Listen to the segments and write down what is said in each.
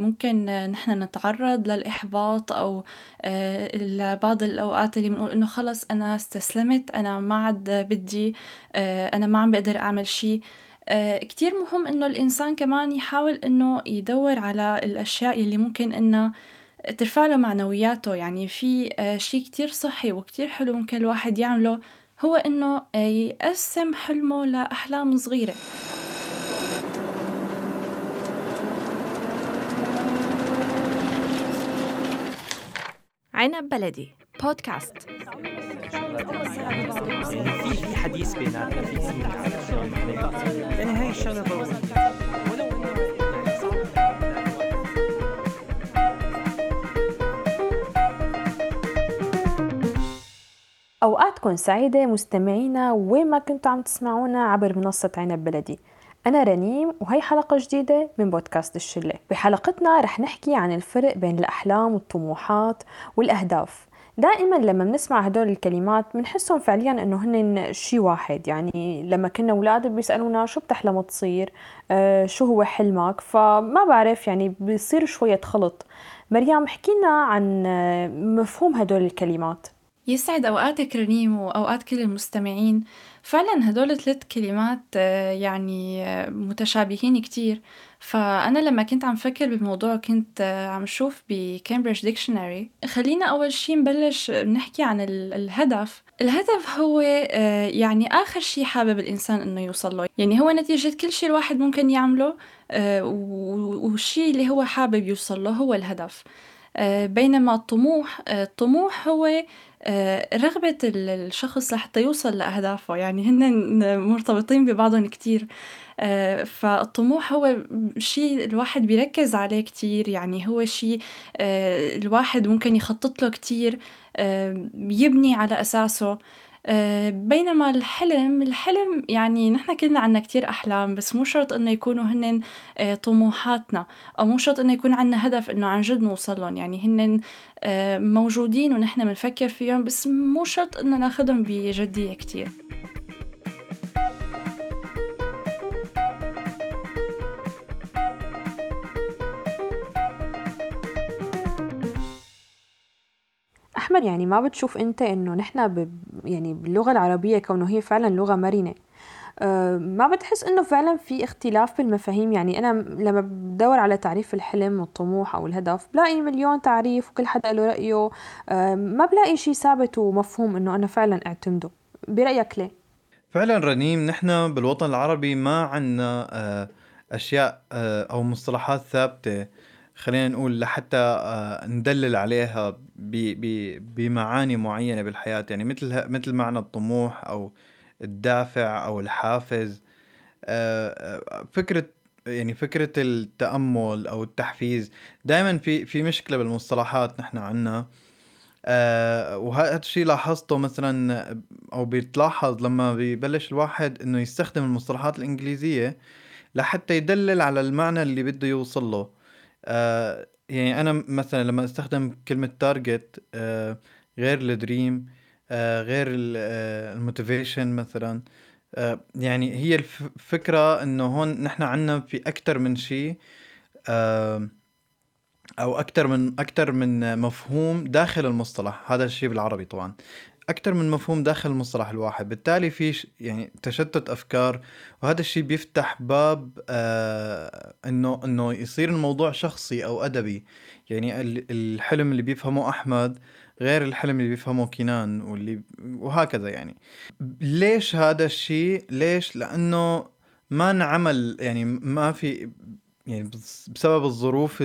ممكن نحن نتعرض للإحباط أو آه، بعض الأوقات اللي بنقول إنه خلص أنا استسلمت أنا ما عاد بدي آه، أنا ما عم بقدر أعمل شي. آه، كتير مهم إنه الإنسان كمان يحاول إنه يدور على الأشياء اللي ممكن إنها ترفع له معنوياته. يعني في شي كتير صحي وكتير حلو ممكن الواحد يعمله هو إنه يقسم حلمه لأحلام صغيرة. عنب بلدي. بودكاست. في في حديث بيناتنا في يعني الشغله أوقاتكم سعيدة مستمعينا وين ما كنتوا عم تسمعونا عبر منصة عنب بلدي. أنا رنيم وهي حلقة جديدة من بودكاست الشلة. بحلقتنا رح نحكي عن الفرق بين الأحلام والطموحات والأهداف. دائما لما بنسمع هدول الكلمات بنحسهم فعليا إنه هن شيء واحد. يعني لما كنا أولاد بيسألونا شو بتحلم تصير؟ آه شو هو حلمك؟ فما بعرف يعني بيصير شوية خلط. مريم حكينا عن آه، مفهوم هدول الكلمات. يسعد أوقاتك رنيم وأوقات كل المستمعين. فعلا هدول ثلاث كلمات آه، يعني آه، متشابهين كتير. فأنا لما كنت عم فكر بالموضوع كنت آه، عم شوف ب Cambridge Dictionary خلينا أول شي نبلش نحكي عن الهدف. الهدف هو يعني آخر شي حابب الإنسان إنه يوصل له. يعني هو نتيجة كل شي الواحد ممكن يعمله والشي اللي هو حابب يوصل له هو الهدف. بينما الطموح الطموح هو آه، رغبة الشخص لحتى يوصل لأهدافه. يعني هن مرتبطين ببعضهم كتير. آه، فالطموح هو شيء الواحد بيركز عليه كتير. يعني هو شيء آه، الواحد ممكن يخطط له كتير يبني على أساسه. آه، بينما الحلم الحلم يعني نحن كلنا عنا كتير أحلام بس مو شرط إنه يكونوا هنن آه، طموحاتنا أو مو شرط إنه يكون عنا هدف إنه عن جد نوصل لهم. يعني هنن آه، موجودين ونحن بنفكر فيهم بس مو شرط إنه ناخدهم بجدية كتير. أحمد يعني ما بتشوف أنت إنه نحن ب... يعني باللغة العربية كونه هي فعلا لغة مرنة؟ أه ما بتحس إنه فعلا في اختلاف بالمفاهيم؟ يعني أنا لما بدور على تعريف الحلم والطموح أو الهدف بلاقي مليون تعريف وكل حدا له رأيه. أه ما بلاقي شيء ثابت ومفهوم إنه أنا فعلا أعتمده. برأيك ليه؟ فعلا رنيم نحن بالوطن العربي ما عنا أه أشياء أه أو مصطلحات ثابتة. خلينا نقول لحتى آه، ندلل عليها بمعاني معينة بالحياة. يعني مثل مثل معنى الطموح أو الدافع أو الحافز. آه، آه، فكرة يعني فكرة التأمل أو التحفيز. دائما في في مشكلة بالمصطلحات نحن عنا. وهذا الشيء لاحظته مثلا أو بيتلاحظ لما بيبلش الواحد إنه يستخدم المصطلحات الإنجليزية لحتى يدلل على المعنى اللي بده يوصل له. آه يعني أنا مثلا لما أستخدم كلمة target آه غير ال dream آه غير ال motivation مثلا يعني هي الفكرة إنه هون نحن عنا في أكثر من شيء أو أكثر من أكثر من مفهوم داخل المصطلح. هذا الشيء بالعربي طبعا. أكثر من مفهوم داخل المصطلح الواحد بالتالي في يعني تشتت أفكار وهذا الشيء بيفتح باب آه إنه إنه يصير الموضوع شخصي أو أدبي. يعني الحلم اللي بيفهمه أحمد غير الحلم اللي بيفهمه كنان واللي وهكذا يعني. ليش هذا الشيء ليش؟ لأنه ما انعمل يعني ما في يعني بسبب الظروف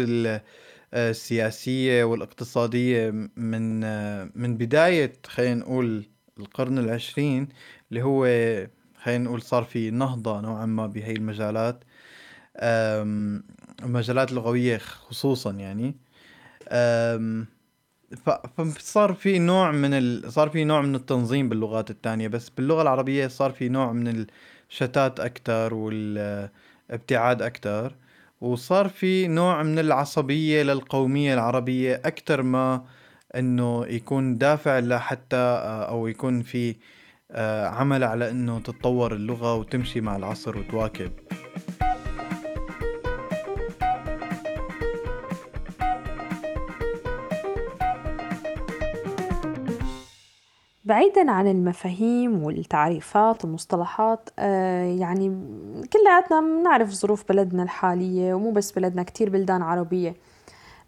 السياسية والاقتصادية من من بداية خلينا نقول القرن العشرين اللي هو خلينا نقول صار في نهضة نوعا ما بهي المجالات المجالات اللغوية خصوصا يعني. فصار في نوع من ال... صار في نوع من التنظيم باللغات الثانية بس باللغة العربية صار في نوع من الشتات أكثر والابتعاد أكثر وصار في نوع من العصبية للقومية العربية أكثر ما إنه يكون دافع لحتى آه، أو يكون في آه، عمل على إنه تتطور اللغة وتمشي مع العصر وتواكب. بعيدا عن المفاهيم والتعريفات والمصطلحات آه يعني كلياتنا بنعرف ظروف بلدنا الحالية ومو بس بلدنا كتير بلدان عربية.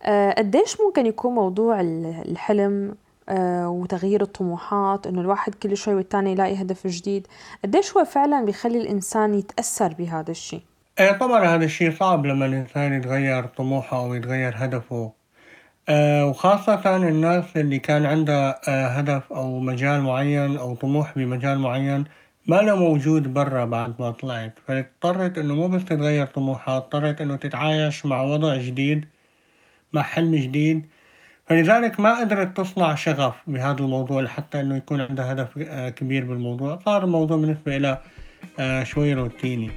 آه قديش ممكن يكون موضوع الحلم آه وتغيير الطموحات إنه الواحد كل شوي والتاني يلاقي هدف جديد؟ قديش هو فعلا بيخلي الإنسان يتأثر بهذا الشيء؟ إيه طبعا هذا الشيء صعب لما الإنسان يتغير طموحه أو يتغير هدفه. آه وخاصة الناس اللي كان عندها آه هدف أو مجال معين أو طموح بمجال معين ما له موجود برا بعد ما طلعت. فاضطرت إنه مو بس تتغير طموحها اضطرت إنه تتعايش مع وضع جديد مع حلم جديد. فلذلك ما قدرت تصنع شغف بهذا الموضوع لحتى إنه يكون عندها هدف آه كبير بالموضوع. صار الموضوع بالنسبة لها آه شوي روتيني.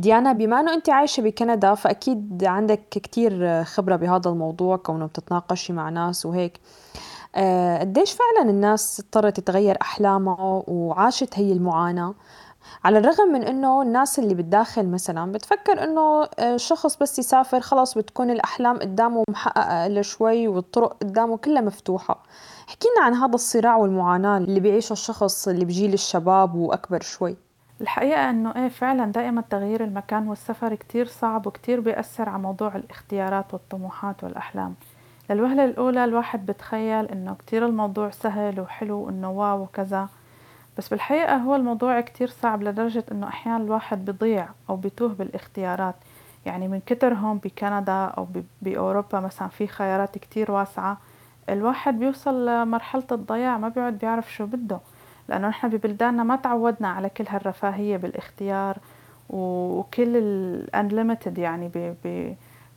ديانا بما إنه أنت عايشة بكندا فأكيد عندك كتير خبرة بهذا الموضوع كونه بتتناقشي مع ناس وهيك. آه، قديش فعلا الناس اضطرت تغير أحلامها وعاشت هي المعاناة؟ على الرغم من إنه الناس اللي بالداخل مثلا بتفكر إنه الشخص آه، بس يسافر خلص بتكون الأحلام قدامه محققة الا شوي والطرق قدامه كلها مفتوحة. حكينا عن هذا الصراع والمعاناة اللي بيعيشه الشخص اللي بجيل الشباب وأكبر شوي. الحقيقة إنه إيه فعلا دائما تغيير المكان والسفر كتير صعب وكتير بيأثر على موضوع الاختيارات والطموحات والأحلام. للوهلة الأولى الواحد بتخيل إنه كتير الموضوع سهل وحلو إنه واو وكذا. بس بالحقيقة هو الموضوع كتير صعب لدرجة إنه أحيانا الواحد بيضيع أو بيتوه بالاختيارات. يعني من كترهم بكندا أو بأوروبا مثلا في خيارات كتير واسعة. الواحد بيوصل لمرحلة الضياع ما بيقعد بيعرف شو بده. لأنه نحن ببلداننا ما تعودنا على كل هالرفاهية بالاختيار وكل الانليمتد يعني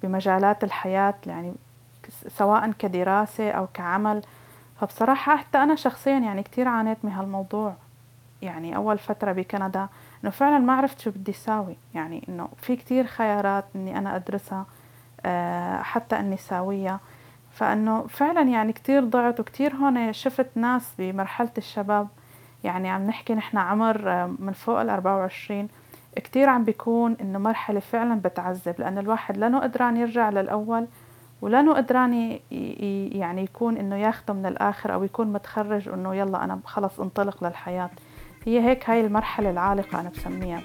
بمجالات الحياة يعني سواء كدراسة أو كعمل. فبصراحة حتى أنا شخصيا يعني كتير عانيت من هالموضوع. يعني أول فترة بكندا إنه فعلا ما عرفت شو بدي ساوي يعني إنه في كتير خيارات إني أنا أدرسها آه، حتى إني ساوية فإنه فعلا يعني كتير ضعت وكتير هون شفت ناس بمرحلة الشباب يعني عم نحكي نحن عمر آه، من فوق ال 24 كتير عم بيكون إنه مرحلة فعلا بتعذب لأن الواحد لأنه قدران يرجع للأول ولأنه قدران يعني يكون إنه ياخده من الآخر أو يكون متخرج انه يلا أنا خلص انطلق للحياة. هي هيك هاي المرحلة العالقة أنا بسميها.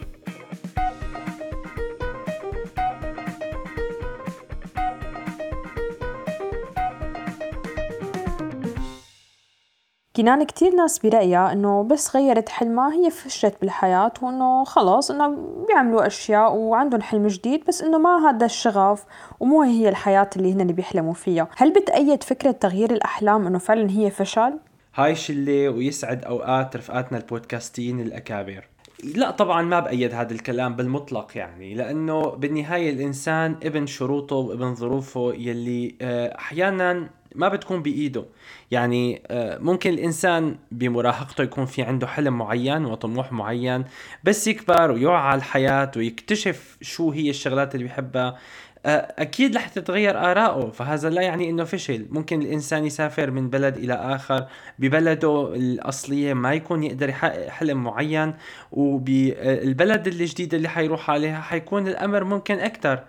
كنان كتير ناس برأيها إنه بس غيرت حلمها هي فشلت بالحياة وإنه خلاص إنه بيعملوا أشياء وعندهم حلم جديد بس إنه ما هذا الشغف ومو هي الحياة اللي هن اللي بيحلموا فيها هل بتأيد فكرة تغيير الأحلام إنه فعلا هي فشل؟ هاي شلة ويسعد أوقات رفقاتنا البودكاستيين الأكابر لا طبعا ما بأيد هذا الكلام بالمطلق يعني لأنه بالنهاية الإنسان ابن شروطه وابن ظروفه يلي آه، أحيانا ما بتكون بإيده. يعني آه، ممكن الإنسان بمراهقته يكون في عنده حلم معين وطموح معين بس يكبر ويوعى على الحياة ويكتشف شو هي الشغلات اللي بيحبها. آه، أكيد رح تتغير آراءه فهذا لا يعني إنه فشل. ممكن الإنسان يسافر من بلد إلى آخر ببلده الأصلية ما يكون يقدر يحقق حلم معين وبالبلد الجديد اللي حيروح عليها حيكون الأمر ممكن أكثر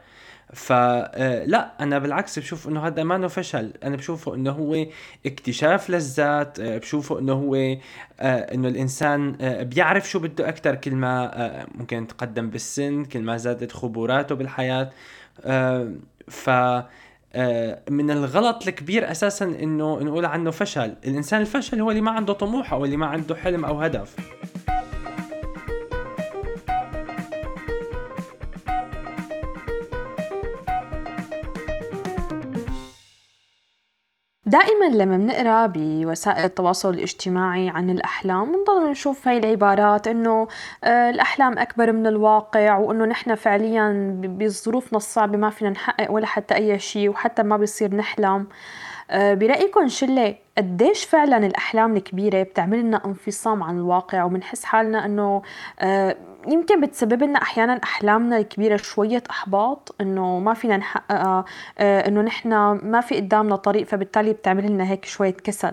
فلا آه، أنا بالعكس بشوف إنه هذا ما فشل أنا بشوفه إنه هو اكتشاف للذات آه، بشوفه إنه هو آه، إنه الإنسان بيعرف شو بده أكثر كل ما ممكن تقدم بالسن كل ما زادت خبراته بالحياة. ف من الغلط الكبير أساسا إنه نقول عنه فشل. الإنسان الفشل هو اللي ما عنده طموح أو اللي ما عنده حلم أو هدف. دائما لما بنقرأ بوسائل التواصل الاجتماعي عن الأحلام بنضل نشوف هاي العبارات إنه آه، الأحلام أكبر من الواقع وإنه نحن فعليا بظروفنا الصعبة ما فينا نحقق ولا حتى أي شيء وحتى ما بصير نحلم. آه، برأيكم شلة قديش فعلا الأحلام الكبيرة بتعمل لنا انفصام عن الواقع وبنحس حالنا إنه آه، يمكن بتسبب لنا أحيانا أحلامنا الكبيرة شوية إحباط إنه ما فينا نحققها آه، إنه نحن ما في قدامنا طريق فبالتالي بتعمل لنا هيك شوية كسل.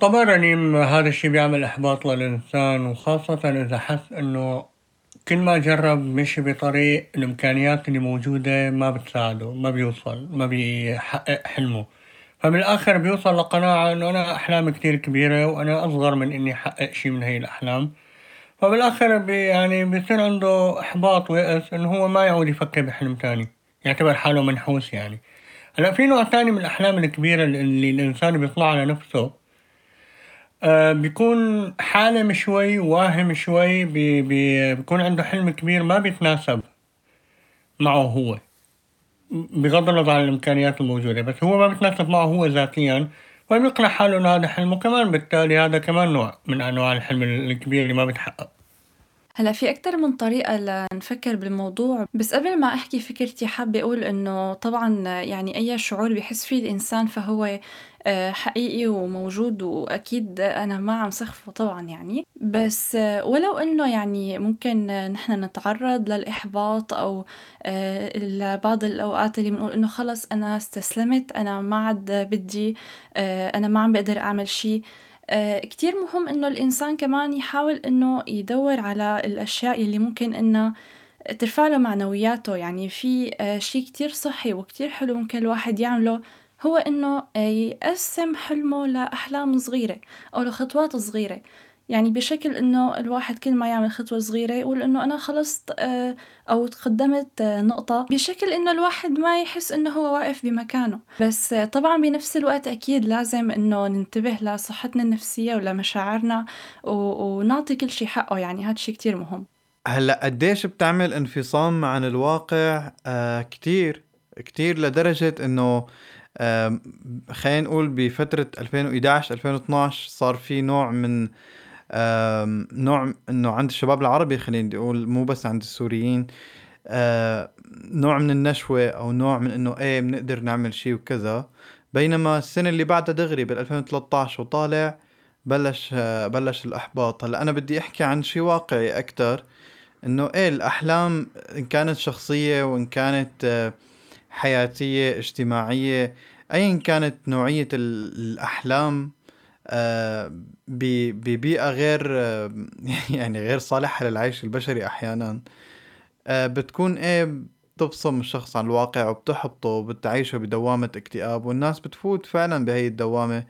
طبعا يعني هذا الشيء بيعمل إحباط للإنسان وخاصة إذا حس إنه كل ما جرب مشي بطريق الإمكانيات اللي موجودة ما بتساعده ما بيوصل ما بيحقق حلمه. فبالآخر بيوصل لقناعة إنه أنا أحلامي كتير كبيرة وأنا أصغر من إني أحقق شي من هاي الأحلام. فبالآخر بي يعني بيصير عنده إحباط ويأس إنه هو ما يعود يفكر بحلم تاني. يعتبر حاله منحوس يعني. هلأ في نوع تاني من الأحلام الكبيرة اللي الإنسان بيطلع على نفسه آه بيكون حالم شوي واهم شوي بي بي بيكون عنده حلم كبير ما بيتناسب معه هو بغض النظر عن الإمكانيات الموجودة. بس هو ما بيتناسب معه هو ذاتيا. فبيقنع حاله إنه هذا حلمه كمان بالتالي هذا كمان نوع من أنواع الحلم الكبير اللي ما بيتحقق. هلا في أكتر من طريقة لنفكر بالموضوع بس قبل ما أحكي فكرتي حابة أقول إنه طبعا يعني أي شعور بيحس فيه الإنسان فهو آه، حقيقي وموجود وأكيد أنا ما عم سخفه طبعا يعني. بس آه، ولو إنه يعني ممكن نحن نتعرض للإحباط أو آه، لبعض الأوقات اللي بنقول إنه خلص أنا استسلمت أنا ما عاد بدي أنا ما عم بقدر أعمل شي كتير مهم إنه الإنسان كمان يحاول إنه يدور على الأشياء اللي ممكن إنها ترفع له معنوياته. يعني في شي كتير صحي وكتير حلو ممكن الواحد يعمله هو إنه يقسم حلمه لأحلام صغيرة أو لخطوات صغيرة. يعني بشكل إنه الواحد كل ما يعمل خطوة صغيرة يقول إنه أنا خلصت آه، أو تقدمت آه، نقطة بشكل إنه الواحد ما يحس إنه هو واقف بمكانه. بس طبعا بنفس الوقت أكيد لازم إنه ننتبه لصحتنا النفسية ولمشاعرنا ونعطي كل شي حقه يعني هاد شي كتير مهم. هلأ قديش بتعمل انفصام عن الواقع؟ آه كتير كتير لدرجة إنه خلينا نقول بفترة 2011 2012 صار في نوع من نوع إنه عند الشباب العربي خلينا نقول مو بس عند السوريين آه، نوع من النشوة أو نوع من إنه إيه بنقدر نعمل شيء وكذا. بينما السنة اللي بعدها دغري بال 2013 وطالع بلش آه، بلش الأحباط. هلأ أنا بدي أحكي عن شيء واقعي أكثر إنه إيه الأحلام إن كانت شخصية وإن كانت آه، حياتية اجتماعية ايا كانت نوعية الأحلام ببيئة غير آه، يعني غير صالحة للعيش البشري أحيانا. آه، بتكون إيه بتبصم الشخص عن الواقع وبتحبطه وبتعيشه بدوامة اكتئاب والناس بتفوت فعلا بهي الدوامة.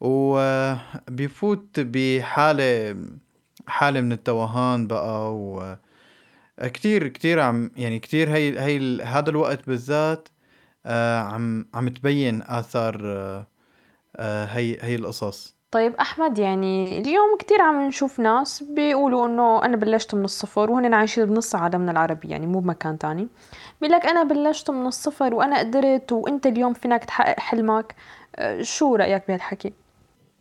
وبيفوت بحالة حالة من التوهان بقى و كتير كتير عم يعني كتير هي هي هذا الوقت بالذات عم عم تبين آثار آه، هي هي القصص. طيب أحمد يعني اليوم كتير عم نشوف ناس بيقولوا إنه أنا بلشت من الصفر وهن عايشين بنص عالمنا العربي يعني مو بمكان تاني. بيقول لك أنا بلشت من الصفر وأنا قدرت وأنت اليوم فينك تحقق حلمك. آه، شو رأيك بهالحكي؟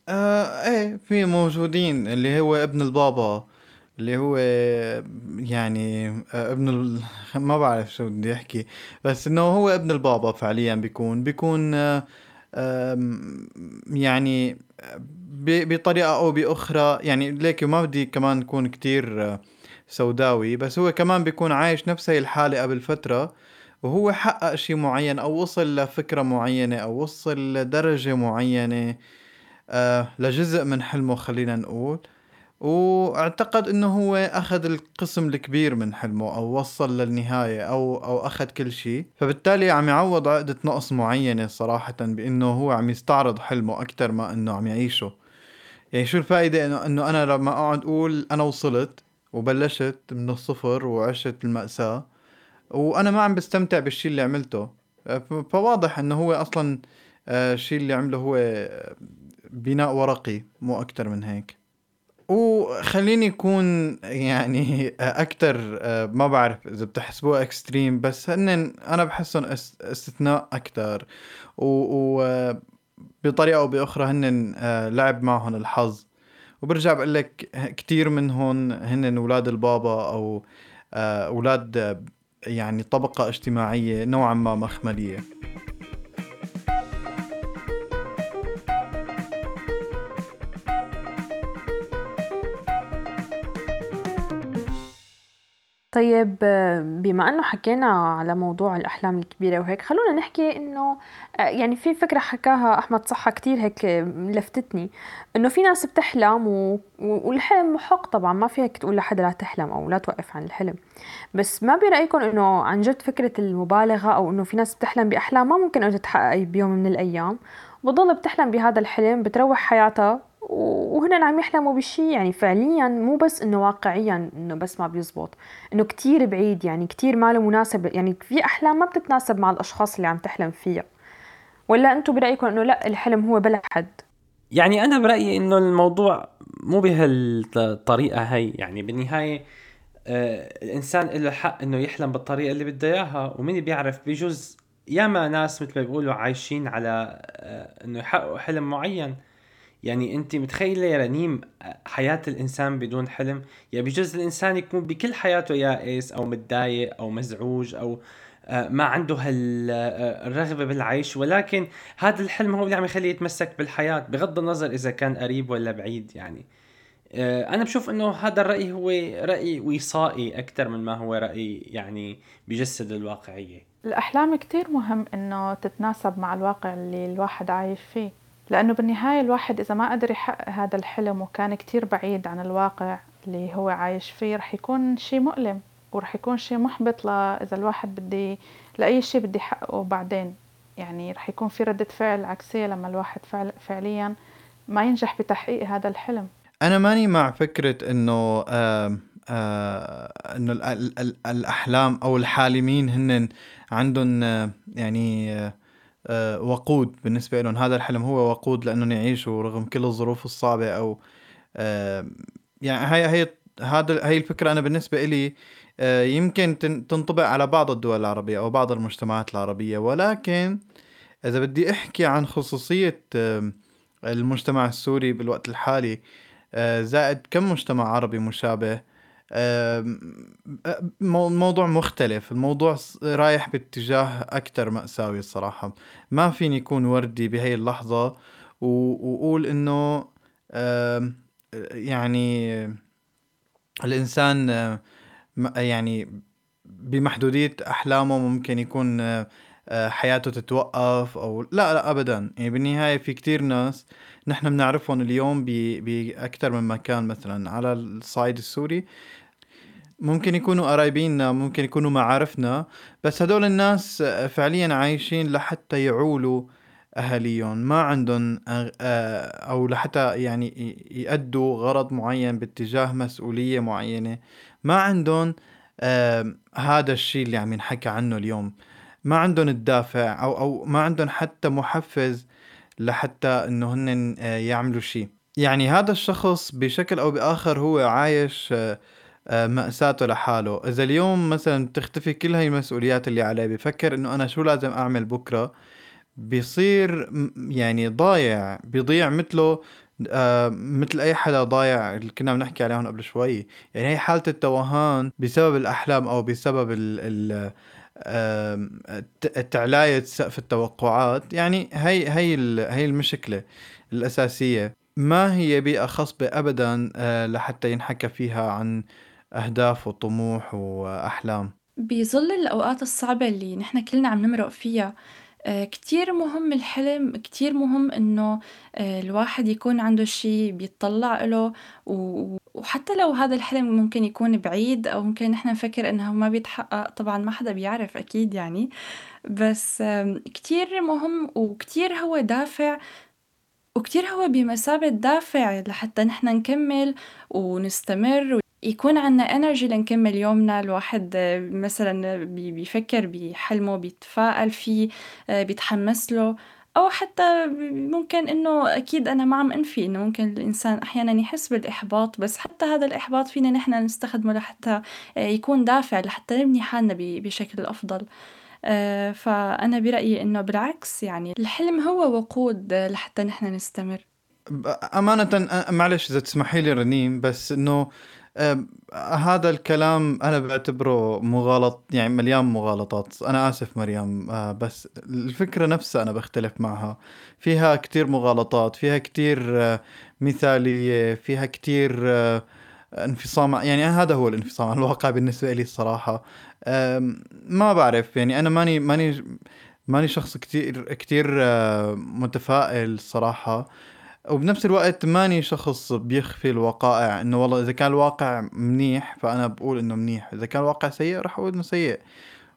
آه إيه في موجودين اللي هو ابن البابا اللي هو يعني آه، ابن ال... ما بعرف شو بدي احكي بس إنه هو ابن البابا فعليا بيكون بيكون آه يعني بطريقة أو بأخرى يعني ليك ما بدي كمان نكون كتير آه، سوداوي بس هو كمان بيكون عايش نفس هاي الحالة قبل فترة وهو حقق شيء معين أو وصل لفكرة معينة أو وصل لدرجة معينة آه لجزء من حلمه خلينا نقول. وأعتقد إنه هو أخذ القسم الكبير من حلمه أو وصل للنهاية أو أو أخذ كل شيء. فبالتالي عم يعوض عقدة نقص معينة صراحة بإنه هو عم يستعرض حلمه أكثر ما إنه عم يعيشه. يعني شو الفائدة انه إنه أنا لما أقعد أقول أنا وصلت وبلشت من الصفر وعشت المأساة وأنا ما عم بستمتع بالشيء اللي عملته. فواضح إنه هو أصلا آه، الشيء اللي عمله هو بناء ورقي مو أكثر من هيك. وخليني يكون يعني أكثر آه، ما بعرف إذا بتحسبوه اكستريم بس هن أنا بحسهم استثناء أكثر وبطريقه أو بأخرى هن آه، لعب معهم الحظ. وبرجع بقول لك كثير منهم هن أولاد البابا أو آه، أولاد يعني طبقة اجتماعية نوعا ما مخملية. طيب بما أنه حكينا على موضوع الأحلام الكبيرة وهيك خلونا نحكي إنه يعني في فكرة حكاها أحمد صحة كتير هيك لفتتني إنه في ناس بتحلم و... والحلم محق طبعا ما فيك تقول لحدا لا تحلم أو لا توقف عن الحلم. بس ما برأيكم إنه عن جد فكرة المبالغة أو إنه في ناس بتحلم بأحلام ما ممكن انه تتحقق بيوم من الأيام؟ بتضل بتحلم بهذا الحلم بتروح حياتها وهن عم يحلموا بشي يعني فعليا مو بس إنه واقعيا إنه بس ما بيزبط إنه كتير بعيد يعني كتير ما له مناسب يعني في أحلام ما بتتناسب مع الأشخاص اللي عم تحلم فيها. ولا أنتم برأيكم إنه لأ الحلم هو بلا حد يعني أنا برأيي إنه الموضوع مو بهالطريقة هي يعني بالنهاية آه الإنسان له حق إنه يحلم بالطريقة اللي بده إياها ومين بيعرف بجوز ياما ناس مثل ما بيقولوا عايشين على آه إنه يحققوا حلم معين. يعني أنت متخيلة يا رنيم حياة الإنسان بدون حلم؟ يعني بجوز الإنسان يكون بكل حياته يائس أو متضايق أو مزعوج أو آه، ما عنده هالرغبه آه، بالعيش. ولكن هذا الحلم هو اللي عم يخليه يتمسك بالحياة بغض النظر إذا كان قريب ولا بعيد يعني. آه، أنا بشوف إنه هذا الرأي هو رأي وصائي أكثر من ما هو رأي يعني بجسد الواقعية. الأحلام كتير مهم إنه تتناسب مع الواقع اللي الواحد عايش فيه. لأنه بالنهاية الواحد إذا ما قدر يحقق هذا الحلم وكان كتير بعيد عن الواقع اللي هو عايش فيه رح يكون شي مؤلم ورح يكون شي محبط إذا الواحد بدي لأي شي بدي يحققه بعدين. يعني رح يكون في ردة فعل عكسية لما الواحد فعل فعليا ما ينجح بتحقيق هذا الحلم. أنا ماني مع فكرة إنه آه إنه الأحلام أو الحالمين هن عندهم آه يعني آه، وقود بالنسبة لهم. هذا الحلم هو وقود لأنهم يعيشوا رغم كل الظروف الصعبة أو آه، يعني هي هي هذا هي الفكرة أنا بالنسبة إلي آه، يمكن تنطبق على بعض الدول العربية أو بعض المجتمعات العربية. ولكن إذا بدي أحكي عن خصوصية المجتمع السوري بالوقت الحالي زائد كم مجتمع عربي مشابه الموضوع مختلف الموضوع رايح باتجاه أكتر مأساوي الصراحة ما فيني يكون وردي بهي اللحظة وأقول إنه يعني الإنسان يعني بمحدودية أحلامه ممكن يكون حياته تتوقف أو لا لا أبدا. يعني بالنهاية في كتير ناس نحن بنعرفهم اليوم بأكثر من مكان مثلا على الصعيد السوري ممكن يكونوا قرايبيننا ممكن يكونوا معارفنا بس هدول الناس فعليا عايشين لحتى يعولوا أهاليهم. ما عندهم أو لحتى يعني يأدوا غرض معين باتجاه مسؤولية معينة. ما عندهم هذا الشيء اللي عم ينحكى عنه اليوم. ما عندهم الدافع أو أو ما عندهم حتى محفز لحتى إنه هن يعملوا شيء يعني هذا الشخص بشكل أو بآخر هو عايش آه، مأساته لحاله. إذا اليوم مثلا تختفي كل هاي المسؤوليات اللي عليه بفكر إنه أنا شو لازم أعمل بكرة بيصير يعني ضايع بيضيع مثله آه مثل أي حدا ضايع اللي كنا بنحكي عليهم قبل شوي. يعني هي حالة التوهان بسبب الأحلام أو بسبب ال ال تعلاية سقف التوقعات. يعني هي هي هي المشكلة الأساسية. ما هي بيئة خصبة أبدا آه، لحتى ينحكى فيها عن أهداف وطموح وأحلام. بظل الأوقات الصعبة اللي نحن كلنا عم نمرق فيها آه، كتير مهم الحلم كتير مهم إنه آه، الواحد يكون عنده شي بيطلع له وحتى لو هذا الحلم ممكن يكون بعيد أو ممكن نحن نفكر إنه ما بيتحقق طبعا ما حدا بيعرف أكيد يعني. بس كتير مهم وكتير هو دافع وكتير هو بمثابة دافع لحتى نحن نكمل ونستمر يكون عنا انرجي لنكمل يومنا. الواحد مثلا بيفكر بحلمه بيتفائل فيه بيتحمس له. أو حتى ممكن إنه أكيد أنا ما عم أنفي إنه ممكن الإنسان أحيانا يحس بالإحباط بس حتى هذا الإحباط فينا نحن نستخدمه لحتى يكون دافع لحتى نبني حالنا بشكل أفضل. فأنا برأيي إنه بالعكس يعني الحلم هو وقود لحتى نحن نستمر. أمانة معلش إذا تسمحي لي رنيم بس إنه هذا الكلام أنا بعتبره مغالط يعني مليان مغالطات. أنا آسف مريم. أه بس الفكرة نفسها أنا بختلف معها. فيها كتير مغالطات فيها كتير أه مثالية فيها كتير أه انفصام. يعني هذا هو الانفصام عن الواقع بالنسبة لي الصراحة. ما بعرف. يعني أنا ماني ماني ماني شخص كتير كتير متفائل صراحة. وبنفس الوقت ماني شخص بيخفي الوقائع إنه والله إذا كان الواقع منيح فأنا بقول إنه منيح إذا كان الواقع سيء رح أقول إنه سيء.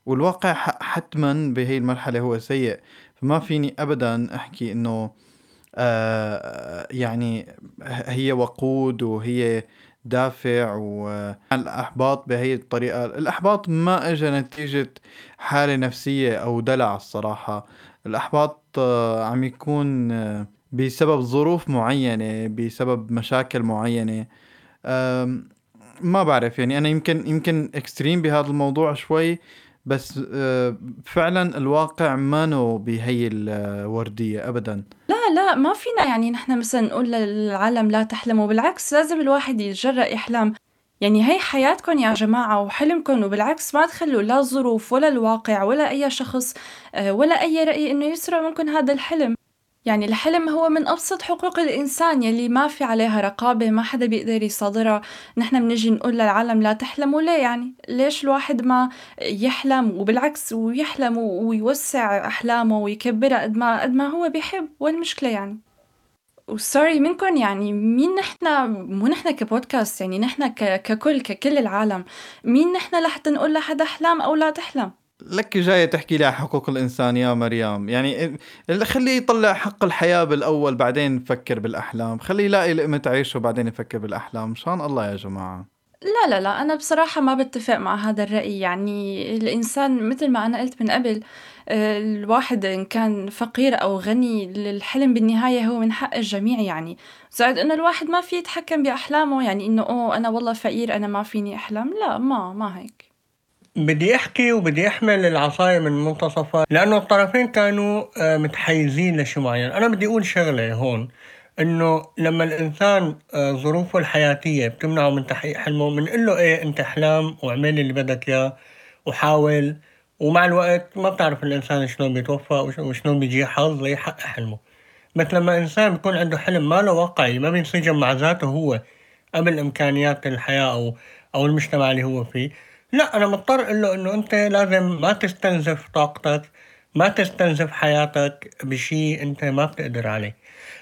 والواقع حتما بهي المرحلة هو سيء. فما فيني ابدا أحكي إنه آه يعني هي وقود وهي دافع والإحباط بهي الطريقة. الإحباط ما إجا نتيجة حالة نفسية أو دلع الصراحة. الإحباط آه، عم يكون آه، بسبب ظروف معينة بسبب مشاكل معينة. ما بعرف يعني أنا يمكن يمكن اكستريم بهذا الموضوع شوي بس آه، فعلا الواقع ما بهي الوردية أبدا. لا لا ما فينا يعني نحن مثلا نقول للعالم لا تحلموا بالعكس لازم الواحد يتجرأ يحلم. يعني هي حياتكم يا جماعة وحلمكم وبالعكس ما تخلوا لا الظروف ولا الواقع ولا أي شخص آه، ولا أي رأي إنه يسرق منكم هذا الحلم. يعني الحلم هو من أبسط حقوق الإنسان يلي ما في عليها رقابة ما حدا بيقدر يصادرها. نحن بنجي نقول للعالم لا تحلموا ليه؟ يعني ليش الواحد ما يحلم؟ وبالعكس ويحلم ويوسع أحلامه ويكبرها قد ما قد ما هو بيحب. والمشكلة يعني. وسوري منكم يعني مين نحن مو نحن كبودكاست يعني نحن ككل ككل العالم مين نحن لحتى نقول لحدا أحلام أو لا تحلم؟ لك جاية تحكي لي عن حقوق الإنسان يا مريم. يعني خليه يطلع حق الحياة بالأول بعدين يفكر بالأحلام. خليه يلاقي لقمة عيشه وبعدين يفكر بالأحلام. مشان الله يا جماعة؟ لا لا لا. أنا بصراحة ما بتفق مع هذا الرأي. يعني الإنسان مثل ما أنا قلت من قبل الواحد إن كان فقير أو غني الحلم بالنهاية هو من حق الجميع يعني. زائد إنه الواحد ما في يتحكم بأحلامه. يعني إنه أوه أنا والله فقير أنا ما فيني أحلم لا ما ما هيك. بدي أحكي وبدي أحمل العصاية من منتصفها لأنه الطرفين كانوا آه، متحيزين لشي معين. أنا بدي أقول شغلة هون إنه لما الإنسان آه، ظروفه الحياتية بتمنعه من تحقيق حلمه بنقول له إيه أنت أحلام واعمل اللي بدك إياه وحاول. ومع الوقت ما بتعرف الإنسان شلون بيتوفى وشلون بيجي حظ ليحقق حلمه. مثل لما إنسان بيكون عنده حلم ما له واقعي ما بينسجم مع ذاته هو قبل إمكانيات الحياة أو أو المجتمع اللي هو فيه. لا أنا مضطر أقول له إنه أنت لازم ما تستنزف طاقتك ما تستنزف حياتك بشيء أنت ما بتقدر عليه.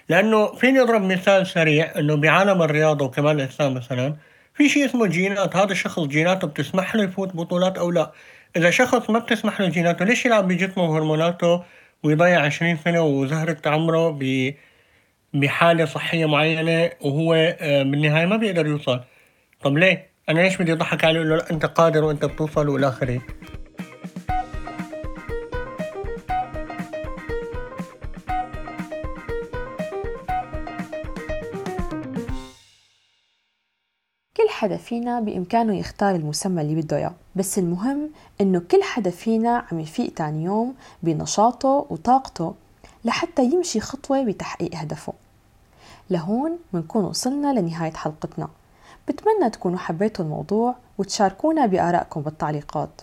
لأنه فيني أضرب مثال سريع إنه بعالم الرياضة وكمان الاجسام مثلا في شيء اسمه جينات. هذا الشخص جيناته بتسمح له يفوت بطولات أو لا. إذا شخص ما بتسمح له جيناته ليش يلعب بجسمه وهرموناته ويضيع 20 سنة وزهرة عمره ب بحالة صحية معينة وهو آه، بالنهاية ما بيقدر يوصل؟ طب ليه؟ أنا ليش بدي أضحك عليه أقول له أنت قادر وأنت بتوصل وإلى آخره؟ كل حدا فينا بإمكانه يختار المسمى اللي بده إياه بس المهم إنه كل حدا فينا عم يفيق تاني يوم بنشاطه وطاقته لحتى يمشي خطوة بتحقيق هدفه. لهون منكون وصلنا لنهاية حلقتنا. بتمنى تكونوا حبيتوا الموضوع وتشاركونا بآرائكم بالتعليقات.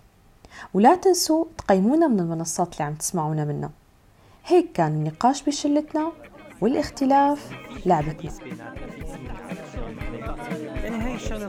ولا تنسوا تقيمونا من المنصات اللي عم تسمعونا منها. هيك كان النقاش بشلتنا والاختلاف لعبتنا. الشغلة